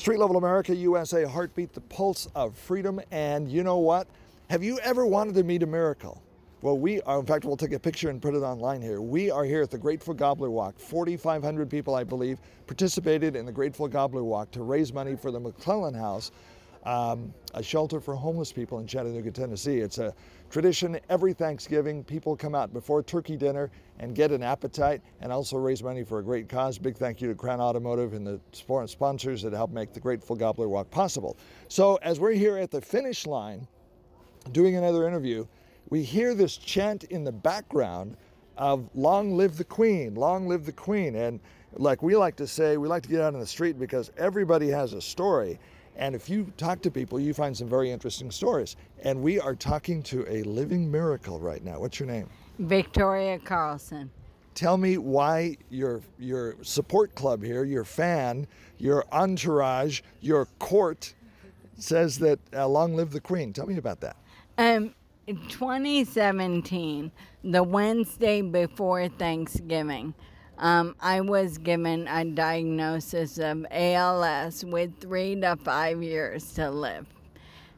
Street Level America, USA, Heartbeat, the pulse of freedom. And you know what? Have you ever wanted to meet a miracle? Well, we are, in fact, we'll take a picture and put it online here. We are here at the Grateful Gobbler Walk. 4,500 people, I believe, participated in the Grateful Gobbler Walk to raise money for the McClellan House, um, a shelter for homeless people in Chattanooga, Tennessee. It's a tradition every Thanksgiving. People come out before turkey dinner and get an appetite and also raise money for a great cause. Big thank you to Crown Automotive and the sponsors that help make the Grateful Gobbler Walk possible. So, as we're here at the finish line doing another interview, we hear this chant in the background of long live the queen long live the queen and like we like to say we like to get out on the street because everybody has a story and if you talk to people you find some very interesting stories. And we are talking to a living miracle right now. What's your name? Victoria Carlson. tell me why your your support club here your fan your entourage your court says that uh, long live the queen. Tell me about that. Um, in 2017, the Wednesday before Thanksgiving, um, I was given a diagnosis of ALS with three to five years to live.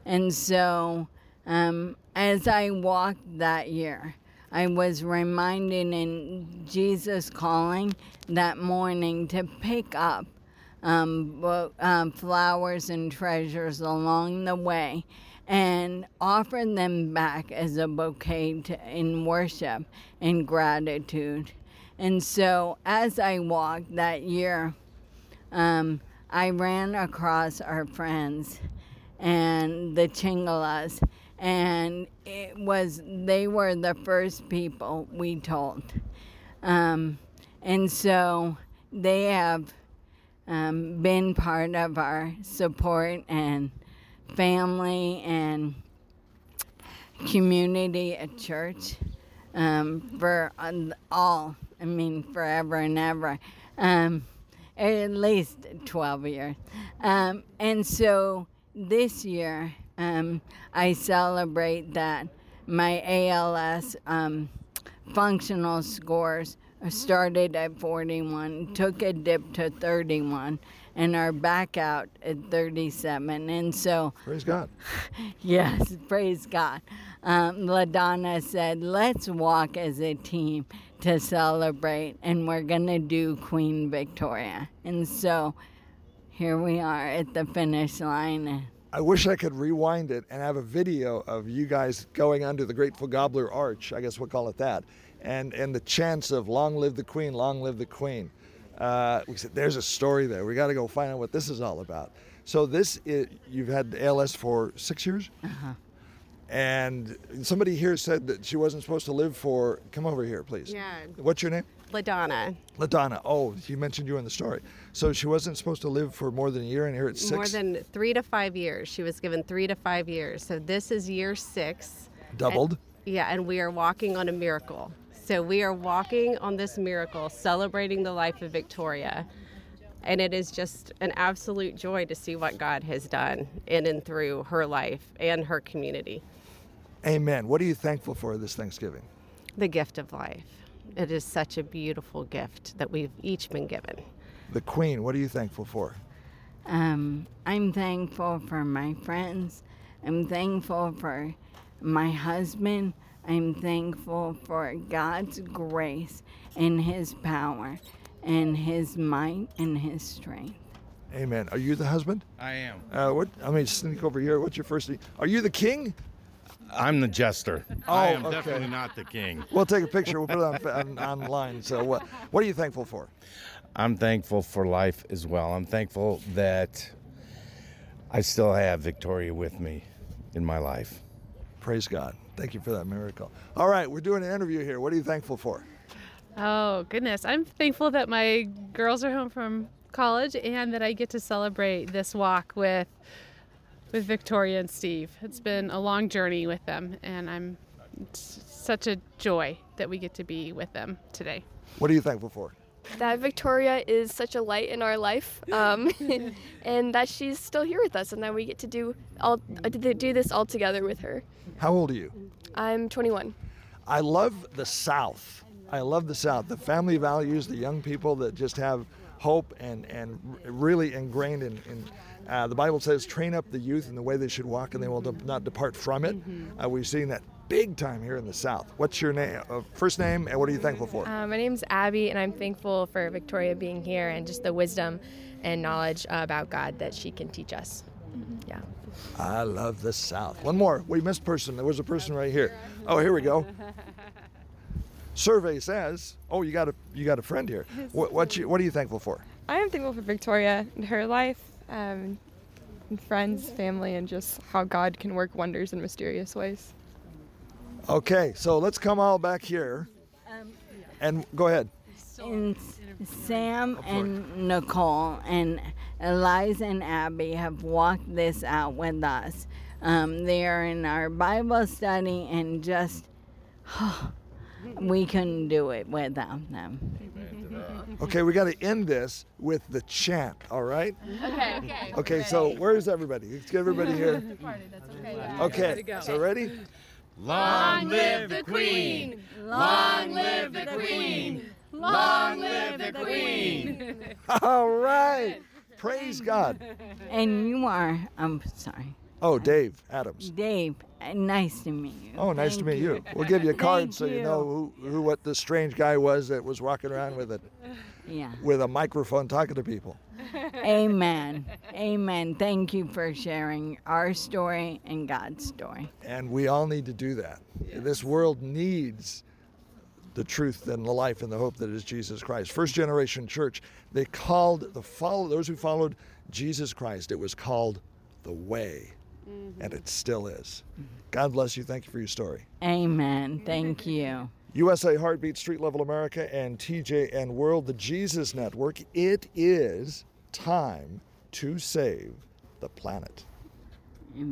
And so, um, as I walked that year, I was reminded in Jesus calling that morning to pick up um, um, flowers and treasures along the way and offer them back as a bouquet to, in worship and gratitude. And so, as I walked that year, um, I ran across our friends and the Chingalas, and it was they were the first people we told, um, and so they have um, been part of our support and family and community at church um, for all. I mean, forever and ever. Um, at least 12 years. Um, and so this year, um, I celebrate that my ALS um, functional scores started at 41, took a dip to 31, and are back out at 37. And so, praise god Yes, praise God. Um, LaDonna said, let's walk as a team to celebrate, and we're going to do Queen Victoria. And so here we are at the finish line. I wish I could rewind it and have a video of you guys going under the Grateful Gobbler Arch. I guess we'll call it that. And and the chants of "Long live the Queen, long live the Queen." Uh, we said, "There's a story there. We got to go find out what this is all about." So this is, you've had ALS for six years, Uh-huh. And somebody here said that she wasn't supposed to live for. Come over here, please. Yeah. What's your name? LaDonna. Ladonna. Oh, you mentioned you in the story. So she wasn't supposed to live for more than a year, and here it's six. More than three to five years. She was given three to five years. So this is year six. doubled. Yeah, and we are walking on a miracle. So we are walking on this miracle, celebrating the life of Victoria. And it is just an absolute joy to see what God has done in and through her life and her community. Amen. What are you thankful for this Thanksgiving? The gift of life. It is such a beautiful gift that we've each been given. The Queen. What are you thankful for? Um, I'm thankful for my friends. I'm thankful for my husband. I'm thankful for God's grace and His power and His might and His strength. Amen. Are you the husband? I am. Uh, what? I mean, sneak over here. What's your first name? Are you the king? I'm the jester. Oh, I Oh, am okay. definitely not the king. We'll take a picture. We'll put it on, on online. So what? What are you thankful for? I'm thankful for life as well. I'm thankful that I still have Victoria with me in my life. Praise God. Thank you for that miracle. All right, we're doing an interview here. What are you thankful for? Oh, goodness. I'm thankful that my girls are home from college and that I get to celebrate this walk with with Victoria and Steve. It's been a long journey with them and I'm it's such a joy that we get to be with them today. What are you thankful for? that Victoria is such a light in our life, um, and that she's still here with us, and that we get to do all uh, do this all together with her. How old are you? I'm 21. I love the South. I love the South. The family values, the young people that just have hope and, and really ingrained in, in uh, the Bible says, train up the youth in the way they should walk and they will de- not depart from it. Uh, we've seen that big time here in the South. What's your name? Uh, first name and what are you thankful for? Uh, my name's Abby, and I'm thankful for Victoria being here and just the wisdom and knowledge uh, about God that she can teach us. Yeah. I love the South. One more. We missed person. There was a person right here. Oh, here we go. Survey says, "Oh, you got a you got a friend here. What what, you, what are you thankful for?" I am thankful for Victoria and her life, um, friends, family, and just how God can work wonders in mysterious ways. Okay, so let's come all back here and go ahead. And Sam and Nicole and Eliza and Abby have walked this out with us. Um, they are in our Bible study and just we couldn't do it without them. Mm-hmm. Okay, we got to end this with the chant. All right. Okay. Okay. Okay. So where's everybody? Let's get everybody here. Okay. So ready? Long live the Queen! Long live the Queen! Long live the Queen! All right. Praise God. And you are, I'm sorry, Oh, Dave Adams. Dave. uh, Nice to meet you. Oh, nice to meet you. We'll give you a card Thank so you you. know who, who what the strange guy was that was walking around with a Yeah. with a microphone talking to people. Amen. Amen. Thank you for sharing our story and God's story. And we all need to do that. This world needs the truth and the life and the hope that is Jesus Christ. First generation church, they called the follow those who followed Jesus Christ, it was called the way. Mm-hmm. And it still is. Mm-hmm. God bless you. Thank you for your story. Amen. Thank you. USA Heartbeat, Street Level America, and TJN World, the Jesus Network. It is time to save the planet. Amen.